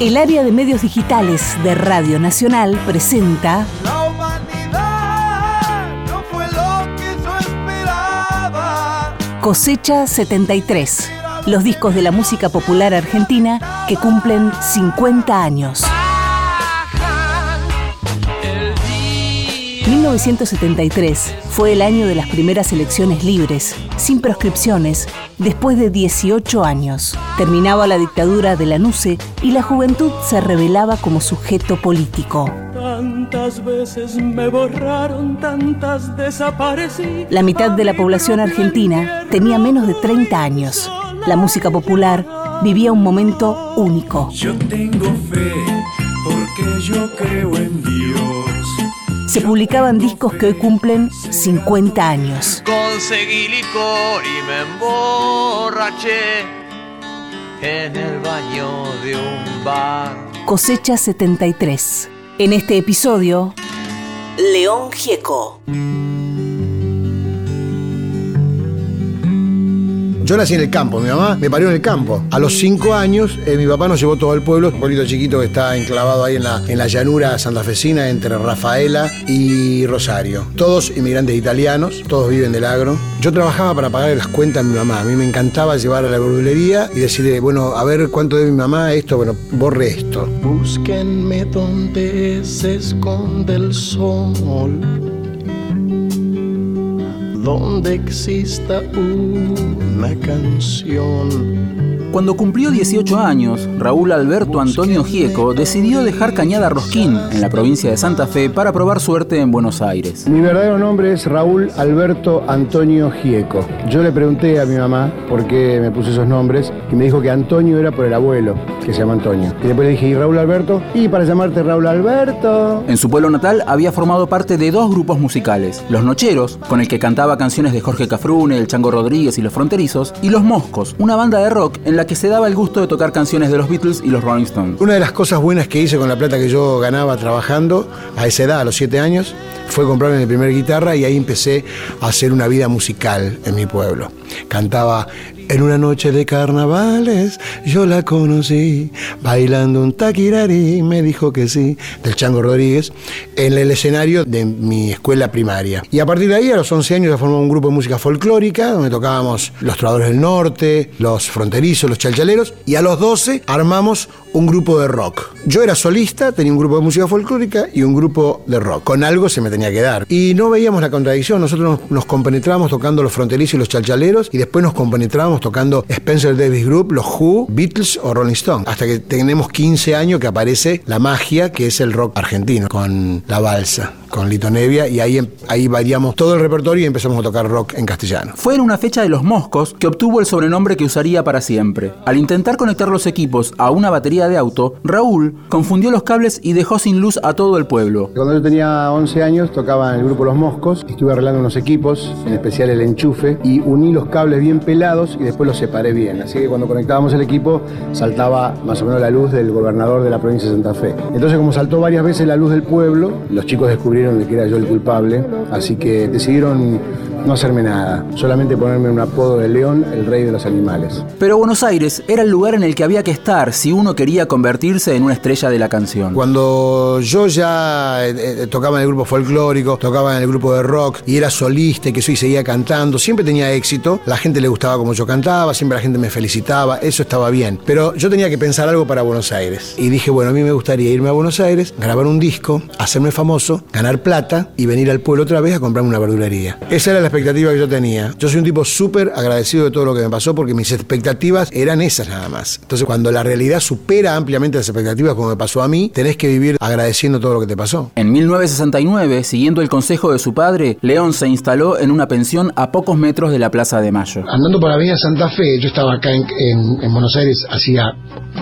El área de medios digitales de Radio Nacional presenta La humanidad no fue lo que yo esperaba. Cosecha 73, los discos de la música popular argentina que cumplen 50 años. 1973 fue el año de las primeras elecciones libres, sin proscripciones, después de 18 años. Terminaba la dictadura de la NUCE y la juventud se revelaba como sujeto político. Tantas veces me borraron, tantas desaparecí. La mitad de la población argentina tenía menos de 30 años. La música popular vivía un momento único. Yo tengo fe porque yo creo en Dios. Se publicaban discos que hoy cumplen 50 años. Conseguí licor y me emborraché en el baño de un bar. Cosecha 73. En este episodio, León Gieco. Yo nací en el campo, mi mamá me parió en el campo. A los cinco años, eh, mi papá nos llevó todo el pueblo, un pueblito chiquito que está enclavado ahí en la, en la llanura santafesina entre Rafaela y Rosario. Todos inmigrantes italianos, todos viven del agro. Yo trabajaba para pagar las cuentas de mi mamá. A mí me encantaba llevar a la verdulería y decirle, bueno, a ver cuánto debe mi mamá esto, bueno, borre esto. Búsquenme donde se esconde el sol. Donde exista una canción. Cuando cumplió 18 años, Raúl Alberto Antonio Gieco decidió dejar Cañada Rosquín, en la provincia de Santa Fe, para probar suerte en Buenos Aires. Mi verdadero nombre es Raúl Alberto Antonio Gieco. Yo le pregunté a mi mamá por qué me puse esos nombres y me dijo que Antonio era por el abuelo, que se llama Antonio. Y después le dije, ¿y Raúl Alberto? Y para llamarte Raúl Alberto. En su pueblo natal había formado parte de dos grupos musicales, Los Nocheros, con el que cantaba canciones de Jorge Cafrune, El Chango Rodríguez y Los Fronterizos, y Los Moscos, una banda de rock en la que se daba el gusto de tocar canciones de los Beatles y los Rolling Stones. Una de las cosas buenas que hice con la plata que yo ganaba trabajando a esa edad, a los 7 años, fue comprarme mi primera guitarra y ahí empecé a hacer una vida musical en mi pueblo. Cantaba en una noche de carnavales, yo la conocí, bailando un taquirari, me dijo que sí, del Chango Rodríguez, en el escenario de mi escuela primaria. Y a partir de ahí, a los 11 años, se formó un grupo de música folclórica, donde tocábamos los trovadores del norte, los fronterizos, los chalchaleros, y a los 12 armamos un grupo de rock. Yo era solista, tenía un grupo de música folclórica y un grupo de rock. Con algo se me tenía que dar. Y no veíamos la contradicción, nosotros nos, nos compenetrábamos tocando los fronterizos y los chalchaleros, y después nos tocando Spencer Davis Group, los Who, Beatles o Rolling Stone. Hasta que tenemos 15 años que aparece la magia que es el rock argentino, con la balsa, con Lito Nevia, y ahí, ahí variamos todo el repertorio y empezamos a tocar rock en castellano. Fue en una fecha de los Moscos que obtuvo el sobrenombre que usaría para siempre. Al intentar conectar los equipos a una batería de auto, Raúl confundió los cables y dejó sin luz a todo el pueblo. Cuando yo tenía 11 años tocaba en el grupo Los Moscos, estuve arreglando unos equipos, en especial el enchufe, y uní los cables bien pelados y después los separé bien. Así que cuando conectábamos el equipo saltaba más o menos la luz del gobernador de la provincia de Santa Fe. Entonces como saltó varias veces la luz del pueblo, los chicos descubrieron de que era yo el culpable, así que decidieron no hacerme nada, solamente ponerme un apodo de León, el rey de los animales. Pero Buenos Aires era el lugar en el que había que estar si uno quería convertirse en una estrella de la canción. Cuando yo ya eh, eh, tocaba en el grupo folclórico, tocaba en el grupo de rock y era solista y que soy seguía cantando, siempre tenía éxito, la gente le gustaba como yo cantaba, siempre la gente me felicitaba, eso estaba bien. Pero yo tenía que pensar algo para Buenos Aires. Y dije, bueno, a mí me gustaría irme a Buenos Aires, grabar un disco, hacerme famoso, ganar plata y venir al pueblo otra vez a comprarme una verdulería. Esa era la expectativa que yo tenía. Yo soy un tipo súper agradecido de todo lo que me pasó porque mis expectativas eran esas nada más. Entonces, cuando la realidad supera ampliamente las expectativas como me pasó a mí, tenés que vivir agradeciendo todo lo que te pasó. En 1969, siguiendo el consejo de su padre, León se instaló en una pensión a pocos metros de la Plaza de Mayo. Andando por la Avenida Santa Fe, yo estaba acá en, en- en Buenos Aires hacía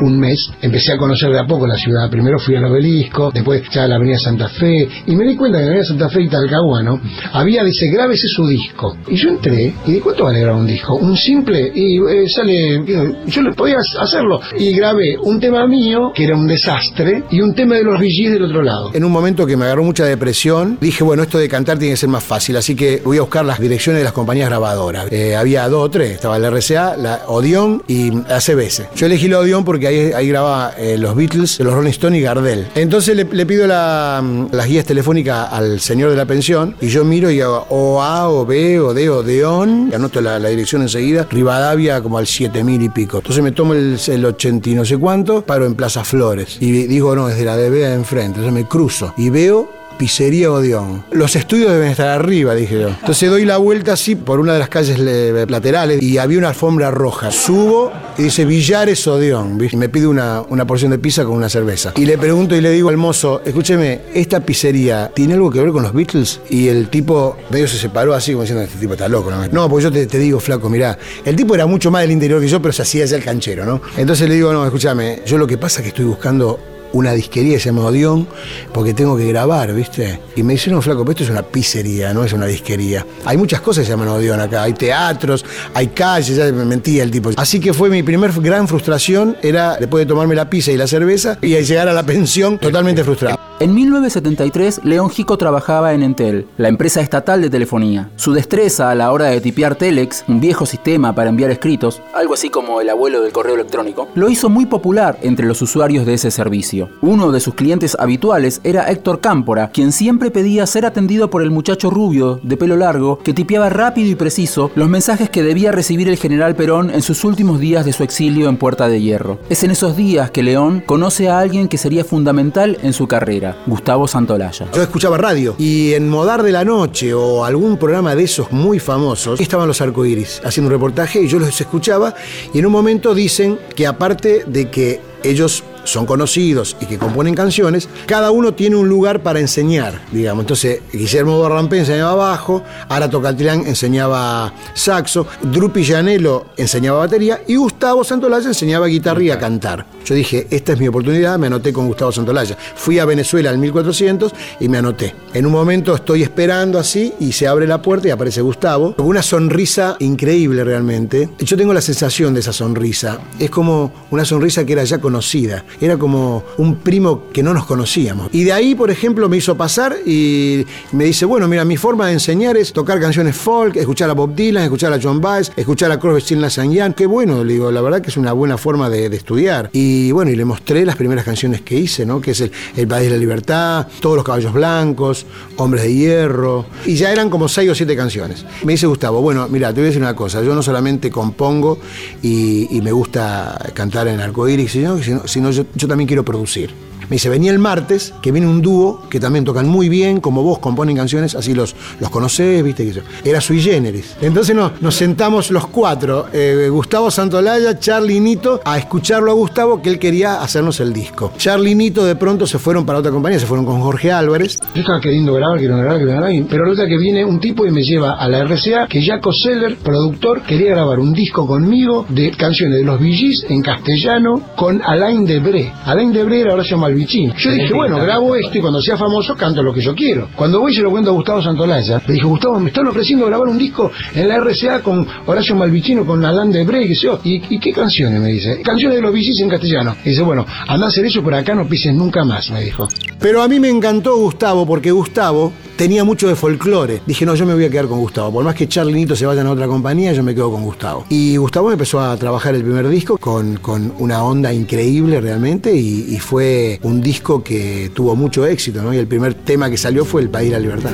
un mes, empecé a conocer de a poco la ciudad. Primero fui al obelisco, después ya a la Avenida Santa Fe, y me di cuenta que en la Avenida Santa Fe y Talcahuano había, dice, grábese su disco. Y yo entré y de cuánto vale grabar un disco. Un simple y eh, sale, yo le podía hacerlo. Y grabé un tema mío, que era un desastre, y un tema de los VGs del otro lado. En un momento que me agarró mucha depresión, dije, bueno, esto de cantar tiene que ser más fácil, así que voy a buscar las direcciones de las compañías grabadoras. Eh, había dos o tres, estaba la RCA, la Odeon y la CBS. Yo elegí la Odeon porque ahí, ahí grababa eh, los Beatles, los Rolling Stones y Gardel. Entonces le, pido la, las guías telefónicas al señor de la pensión y yo miro y hago o A, o B, o D, o Deón, y anoto la, la dirección enseguida, Rivadavia como al 7000 y pico. Entonces me tomo el, el 80 y no sé cuánto, paro en Plaza Flores y digo, no, desde la DB enfrente. Entonces me cruzo y veo Pizzería Odeón. Los estudios deben estar arriba, dije yo. Entonces doy la vuelta así por una de las calles le- laterales y había una alfombra roja. Subo y dice Villares Odeón. Y me pide una, una porción de pizza con una cerveza. Y le pregunto y le digo al mozo, escúcheme, ¿esta pizzería tiene algo que ver con los Beatles? Y el tipo medio se separó así como diciendo, este tipo está loco. No, no porque yo te, te digo, flaco, mirá, el tipo era mucho más del interior que yo, pero se hacía ya el canchero, ¿no? Entonces le digo, no, escúchame, yo lo que pasa es que estoy buscando una disquería que se llama Odeón, porque tengo que grabar, ¿viste? Y me dice, no, flaco, pero esto es una pizzería, no es una disquería. Hay muchas cosas que se llaman Odeón acá, hay teatros, hay calles, ya me mentía el tipo. Así que fue mi primer gran frustración, era después de tomarme la pizza y la cerveza, y al llegar a la pensión totalmente frustrado. En 1973, León Gico trabajaba en Entel, la empresa estatal de telefonía. Su destreza a la hora de tipear Telex, un viejo sistema para enviar escritos, algo así como el abuelo del correo electrónico, lo hizo muy popular entre los usuarios de ese servicio. Uno de sus clientes habituales era Héctor Cámpora, quien siempre pedía ser atendido por el muchacho rubio, de pelo largo, que tipeaba rápido y preciso los mensajes que debía recibir el general Perón en sus últimos días de su exilio en Puerta de Hierro. Es en esos días que León conoce a alguien que sería fundamental en su carrera, Gustavo Santolaya. Yo escuchaba radio y en Modar de la Noche o algún programa de esos muy famosos estaban los arcoíris haciendo un reportaje y yo los escuchaba y en un momento dicen que aparte de que ellos son conocidos y que componen canciones, cada uno tiene un lugar para enseñar, digamos. Entonces, Guillermo Barrampé enseñaba bajo, Ara Tocaltirán enseñaba saxo, Drupi Llanelo enseñaba batería y Gustavo Santolaya enseñaba guitarra y a cantar. Yo dije, esta es mi oportunidad, me anoté con Gustavo Santolaya. Fui a Venezuela en 1400 y me anoté. En un momento estoy esperando así y se abre la puerta y aparece Gustavo, con una sonrisa increíble realmente. Yo tengo la sensación de esa sonrisa. Es como una sonrisa que era ya conocida. Era como un primo que no nos conocíamos. Y de ahí, por ejemplo, me hizo pasar y me dice, bueno, mira, mi forma de enseñar es tocar canciones folk, escuchar a Bob Dylan, escuchar a John Baez, escuchar a Crosby, Stills, Nash Young. Qué bueno, le digo, la verdad que es una buena forma de, de estudiar. Y bueno, y le mostré las primeras canciones que hice, ¿no? Que es el, el País de la Libertad, Todos los Caballos Blancos, Hombres de Hierro. Y ya eran como seis o siete canciones. Me dice Gustavo, bueno, mira, te voy a decir una cosa, yo no solamente compongo y, me gusta cantar en arcoíris, sino, sino, sino yo, yo también quiero producir. Me dice, venía el martes, que viene un dúo que también tocan muy bien, como vos componen canciones, así los, los conocés, viste, que yo. Era sui generis. Entonces no, nos sentamos los cuatro, eh, Gustavo Santolaya, Charlie Nito, a escucharlo a Gustavo, que él quería hacernos el disco. Charlie Nito de pronto se fueron para otra compañía, se fueron con Jorge Álvarez. Yo estaba queriendo grabar, queriendo grabar, queriendo grabar, pero resulta que viene un tipo y me lleva a la RCA, que Jaco Seller, productor, quería grabar un disco conmigo de canciones de los Gees en castellano con Alain Debré. Alain Debré era Horacio Malvicini. Yo dije, bueno, grabo esto y cuando sea famoso canto lo que yo quiero. Cuando voy se lo cuento a Gustavo Santolaya, le dijo, Gustavo, me están ofreciendo grabar un disco en la RCA con Horacio Malvicino, con qué sé yo. ¿Y, ¿Y qué canciones? Me dice. Canciones de los Gees en castellano. Y dice, bueno, anda a hacer eso, por acá no pises nunca más, me dijo. Pero a mí me encantó Gustavo porque Gustavo tenía mucho de folclore. Dije, no, yo me voy a quedar con Gustavo. Por más que Charlie Nito se vayan a otra compañía, yo me quedo con Gustavo. Y Gustavo empezó a trabajar el primer disco con, con una onda increíble realmente y, y fue un disco que tuvo mucho éxito, ¿no? Y el primer tema que salió fue El País de la Libertad.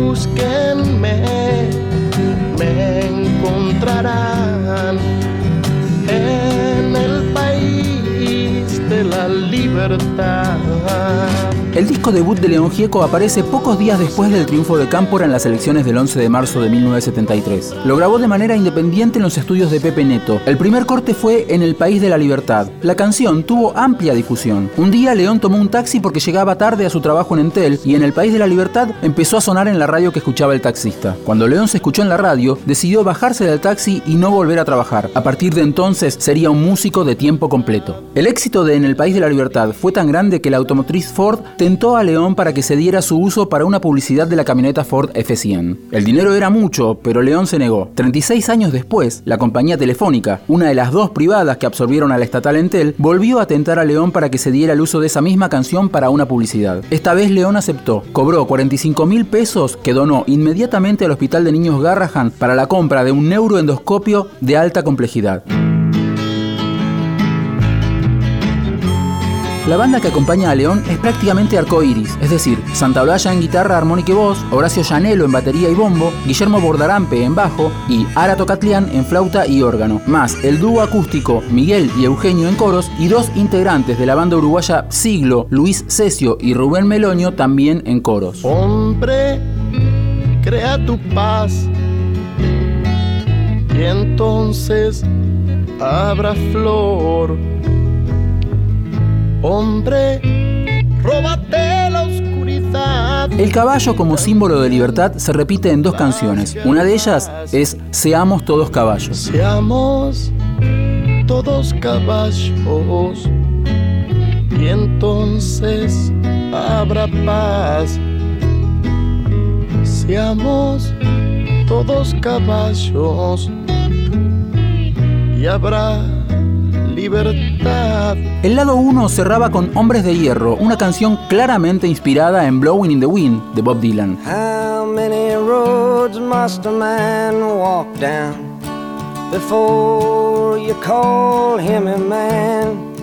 Búsquenme, me encontrarán en el país de la libertad. El disco debut de León Gieco aparece pocos días después del triunfo de Cámpora en las elecciones del 11 de marzo de 1973. Lo grabó de manera independiente en los estudios de Pepe Neto. El primer corte fue en El País de la Libertad. La canción tuvo amplia difusión. Un día León tomó un taxi porque llegaba tarde a su trabajo en Entel y en El País de la Libertad empezó a sonar en la radio que escuchaba el taxista. Cuando León se escuchó en la radio, decidió bajarse del taxi y no volver a trabajar. A partir de entonces sería un músico de tiempo completo. El éxito de En el País de la Libertad fue tan grande que la automotriz Ford tentó a León para que se diera su uso para una publicidad de la camioneta Ford F100. El dinero era mucho, pero León se negó. 36 años después, la compañía telefónica, una de las dos privadas que absorbieron a la estatal Entel, volvió a tentar a León para que se diera el uso de esa misma canción para una publicidad. Esta vez León aceptó, cobró 45 mil pesos que donó inmediatamente al Hospital de Niños Garrahan para la compra de un neuroendoscopio de alta complejidad. La banda que acompaña a León es prácticamente arcoíris, es decir, Santa Olalla en guitarra, armónica y voz, Horacio Llanelo en batería y bombo, Guillermo Bordarampe en bajo y Ara Tocatlián en flauta y órgano, más el dúo acústico Miguel y Eugenio en coros y dos integrantes de la banda uruguaya Siglo, Luis Cesio y Rubén Meloño también en coros. Hombre, crea tu paz y entonces habrá flor Hombre, róbate la oscuridad. El caballo como símbolo de libertad se repite en dos canciones. Una de ellas es Seamos todos caballos. Seamos todos caballos y entonces habrá paz. Seamos todos caballos y habrá libertad. El lado 1 cerraba con Hombres de Hierro, una canción claramente inspirada en Blowing in the Wind de Bob Dylan. How many roads must a man walk down before you call him a man?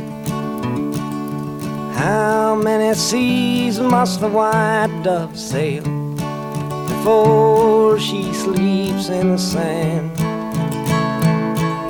How many seas must the white dove sail before she sleeps in the sand?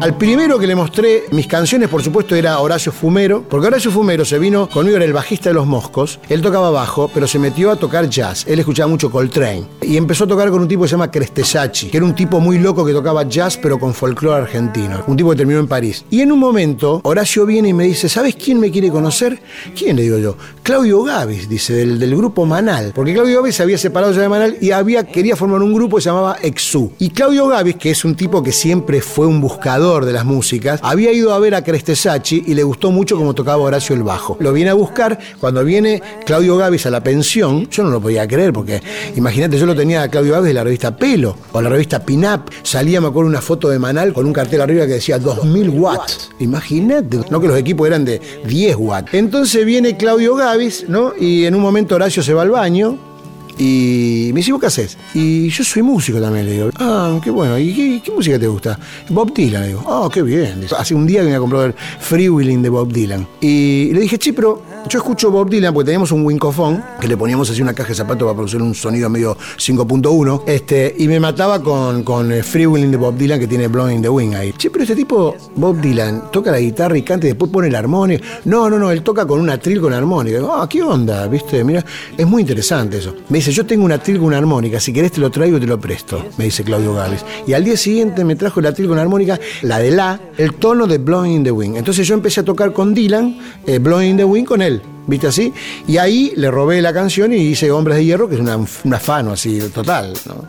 Al primero que le mostré mis canciones, por supuesto, era Horacio Fumero, porque Horacio Fumero se vino conmigo, era el bajista de Los Moscos. Él tocaba bajo, pero se metió a tocar jazz. Él escuchaba mucho Coltrane. Y empezó a tocar con un tipo que se llama Crestesachi, que era un tipo muy loco que tocaba jazz, pero con folclore argentino. Un tipo que terminó en París. Y en un momento, Horacio viene y me dice: ¿Sabes quién me quiere conocer? ¿Quién le digo yo? Claudio Gavis, dice, del, del grupo Manal. Porque Claudio Gavis se había separado ya de Manal y había, quería formar un grupo que se llamaba Exu. Y Claudio Gavis, que es un tipo que siempre fue un buscador de las músicas, había ido a ver a Crestesachi y le gustó mucho cómo tocaba Horacio el bajo. Lo viene a buscar, cuando viene Claudio Gavis a la pensión, yo no lo podía creer, porque imagínate, yo lo tenía a Claudio Gavis de la revista Pelo, o la revista Pinap, salía, me acuerdo, una foto de Manal con un cartel arriba que decía 2000 watts. Imagínate, no que los equipos eran de 10 watts. Entonces viene Claudio Gavis, ¿no? Y en un momento Horacio se va al baño, y me dice, ¿vos qué haces? Y yo soy músico también, le digo. Ah, qué bueno. ¿Y qué, música te gusta? Bob Dylan, le digo. Ah, qué bien. Hace un día que me compró el Free Willing de Bob Dylan. Y le dije, che, pero yo escucho Bob Dylan porque teníamos un Wincofone que le poníamos así una caja de zapatos para producir un sonido medio 5.1. Este, y me mataba con, con el Free Willing de Bob Dylan que tiene Blowing the Wind ahí. Che, pero este tipo, Bob Dylan, toca la guitarra y canta y después pone la armónica. No, no, no, él toca con una trill con armónica. Ah, ¿qué onda? ¿Viste? Mira, es muy interesante eso. Me dice, yo tengo una trill con armónica, si querés te lo traigo y te lo presto, me dice Claudio Gales. Y al día siguiente me trajo la trill con armónica, la de la, el tono de Blowing in the Wind. Entonces yo empecé a tocar con Dylan, eh, Blowing in the Wind con él. ¿Viste así? Y ahí le robé la canción y hice Hombres de Hierro, que es una- un afano así total. ¿no?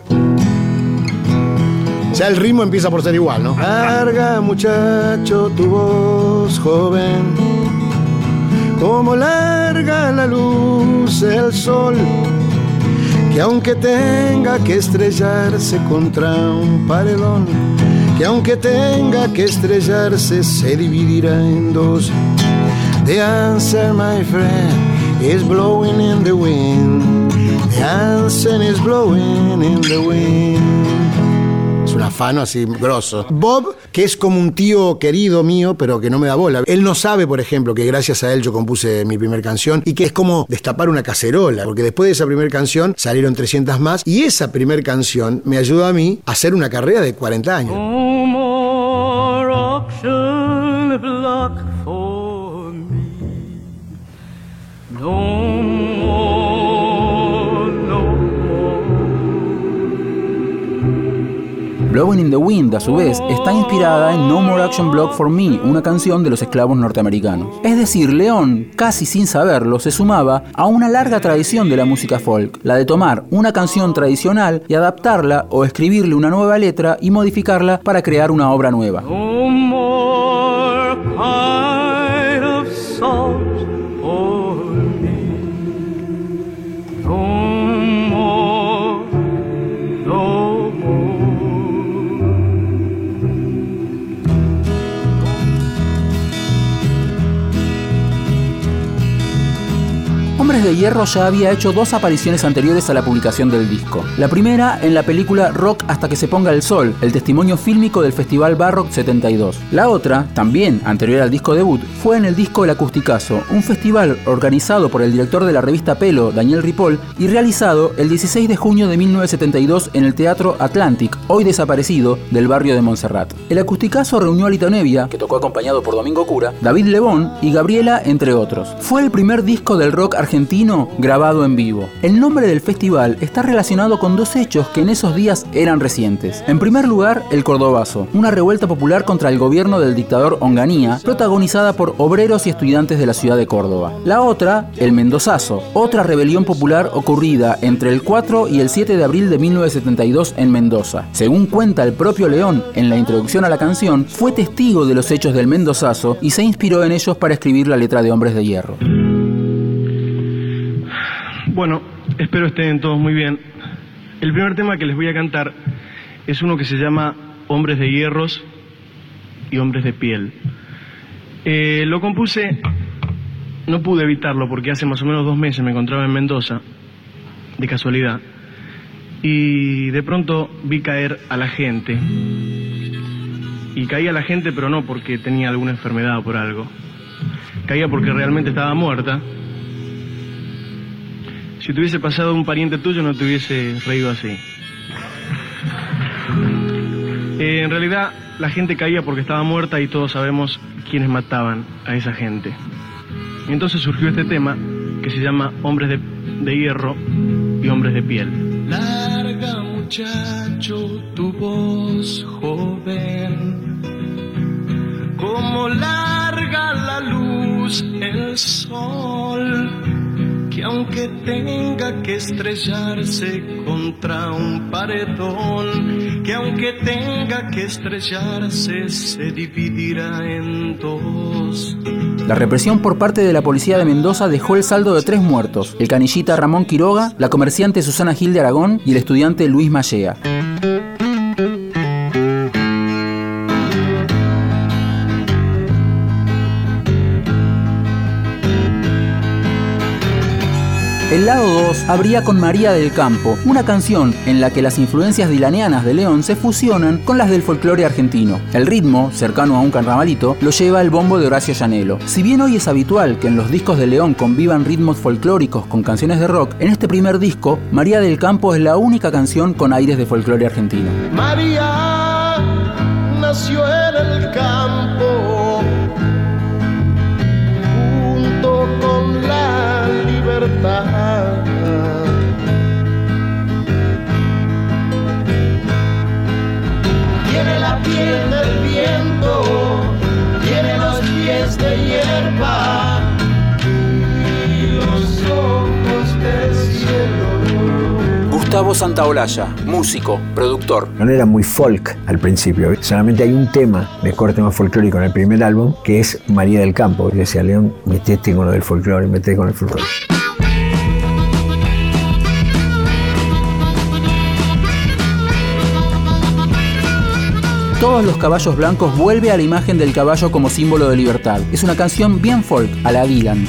Ya el ritmo empieza por ser igual, ¿no? Larga, muchacho, tu voz joven, como larga la luz el sol, que aunque tenga que estrellarse contra un paredón, que aunque tenga que estrellarse se dividirá en dos. The answer, my friend, is blowing in the wind. The answer is blowing in the wind. Es un afano así grosso. Bob, que es como un tío querido mío, pero que no me da bola. Él no sabe, por ejemplo, que gracias a él yo compuse mi primer canción y que es como destapar una cacerola, porque después de esa primera canción salieron 300 más y esa primera canción me ayudó a mí a hacer una carrera de 40 años. Blowing in the Wind, a su vez, está inspirada en No More Action Block for Me, una canción de los esclavos norteamericanos. Es decir, León, casi sin saberlo, se sumaba a una larga tradición de la música folk, la de tomar una canción tradicional y adaptarla o escribirle una nueva letra y modificarla para crear una obra nueva. Hierro ya había hecho dos apariciones anteriores a la publicación del disco. La primera en la película Rock hasta que se ponga el sol, el testimonio fílmico del Festival Barrock 72. La otra, también anterior al disco debut, fue en el disco El Acusticazo, un festival organizado por el director de la revista Pelo, Daniel Ripoll, y realizado el 16 de junio de 1972 en el Teatro Atlantic, hoy desaparecido, del barrio de Montserrat. El Acusticazo reunió a Lito Nevia, que tocó acompañado por Domingo Cura, David Lebón y Gabriela, entre otros. Fue el primer disco del rock argentino grabado en vivo. El nombre del festival está relacionado con dos hechos que en esos días eran recientes. En primer lugar, el Cordobazo, una revuelta popular contra el gobierno del dictador Onganía, protagonizada por obreros y estudiantes de la ciudad de Córdoba. La otra, el Mendozazo, otra rebelión popular ocurrida entre el 4 y el 7 de abril de 1972 en Mendoza. Según cuenta el propio León en la introducción a la canción, fue testigo de los hechos del Mendozazo y se inspiró en ellos para escribir la letra de Hombres de Hierro. Bueno, espero estén todos muy bien. El primer tema que les voy a cantar es uno que se llama Hombres de Hierros y Hombres de Piel. Eh, lo compuse, no pude evitarlo porque hace más o menos dos meses me encontraba en Mendoza, de casualidad, y de pronto vi caer a la gente. Y caía la gente, pero no porque tenía alguna enfermedad o por algo. Caía porque realmente estaba muerta si te hubiese pasado un pariente tuyo no te hubiese reído así. Eh, en realidad la gente caía porque estaba muerta y todos sabemos quiénes mataban a esa gente. Y entonces surgió este tema que se llama Hombres de, de Hierro y Hombres de Piel. Larga muchacho tu voz joven, como larga la luz el sol, aunque tenga que estrellarse contra un paredón, que aunque tenga que estrellarse se dividirá en dos. La represión por parte de la policía de Mendoza dejó el saldo de tres muertos, el canillita Ramón Quiroga, la comerciante Susana Gil de Aragón y el estudiante Luis Mallea. El lado 2 abría con María del Campo, una canción en la que las influencias dilaneanas de León se fusionan con las del folclore argentino. El ritmo, cercano a un carnavalito, lo lleva el bombo de Horacio Llanelo. Si bien hoy es habitual que en los discos de León convivan ritmos folclóricos con canciones de rock, en este primer disco, María del Campo es la única canción con aires de folclore argentino. María nació en libertad. Tiene la piel del viento, tiene los pies de hierba y los ojos del cielo. Gustavo Santaolalla, músico, productor. No era muy folk al principio, solamente hay un tema de corte más folclórico en el primer álbum que es María del Campo. Y decía León, metete con lo del folclore, metete con el folclore. Todos los caballos blancos vuelve a la imagen del caballo como símbolo de libertad. Es una canción bien folk, a la Dylan.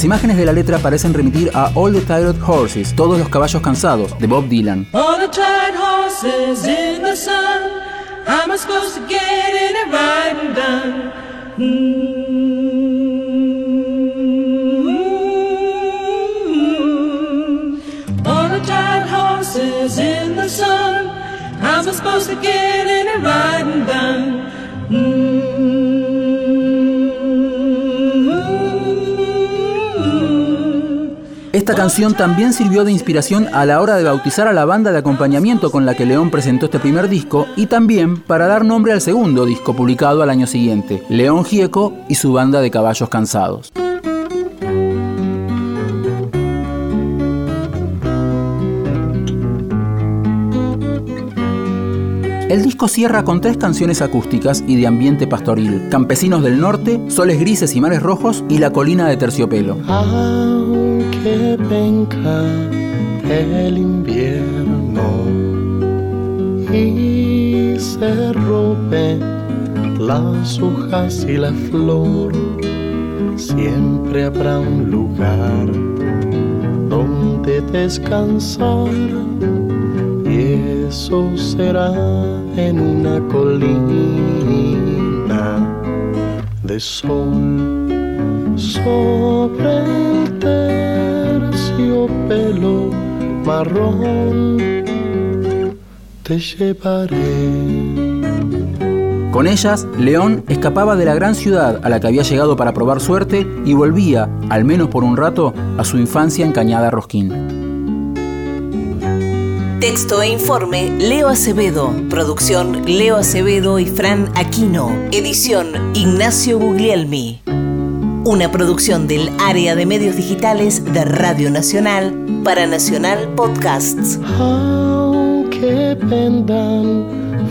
Las imágenes de la letra parecen remitir a All the Tired Horses, todos los caballos cansados, de Bob Dylan. All the tired horses in the sun. How am I supposed to get any riding done? Mm. All the tired horses in the sun. How's I supposed to get Esta canción también sirvió de inspiración a la hora de bautizar a la banda de acompañamiento con la que León presentó este primer disco y también para dar nombre al segundo disco publicado al año siguiente, León Gieco y su banda de caballos cansados. El disco cierra con tres canciones acústicas y de ambiente pastoril, Campesinos del Norte, Soles Grises y Mares Rojos y La Colina de Terciopelo. Aunque venga el invierno. Y se roben las hojas y la flor, siempre habrá un lugar donde descansar. Y eso será en una colina de sol sobre terciopelo marrón te llevaré. Con ellas, León escapaba de la gran ciudad a la que había llegado para probar suerte y volvía, al menos por un rato, a su infancia en Cañada Rosquín. Texto e informe Leo Acevedo. Producción Leo Acevedo y Fran Aquino. Edición Ignacio Guglielmi. Una producción del área de medios digitales de Radio Nacional para Nacional Podcasts. Aunque vendan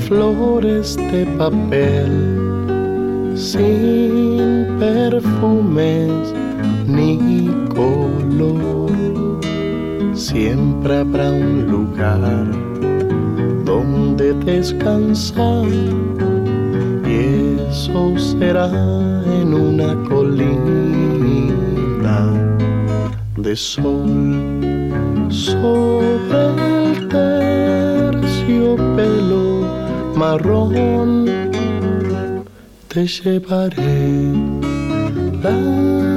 flores de papel sin perfumes ni color, siempre habrá un lugar donde descansar y eso será en una colina de sol sobre el terciopelo marrón te llevaré. La,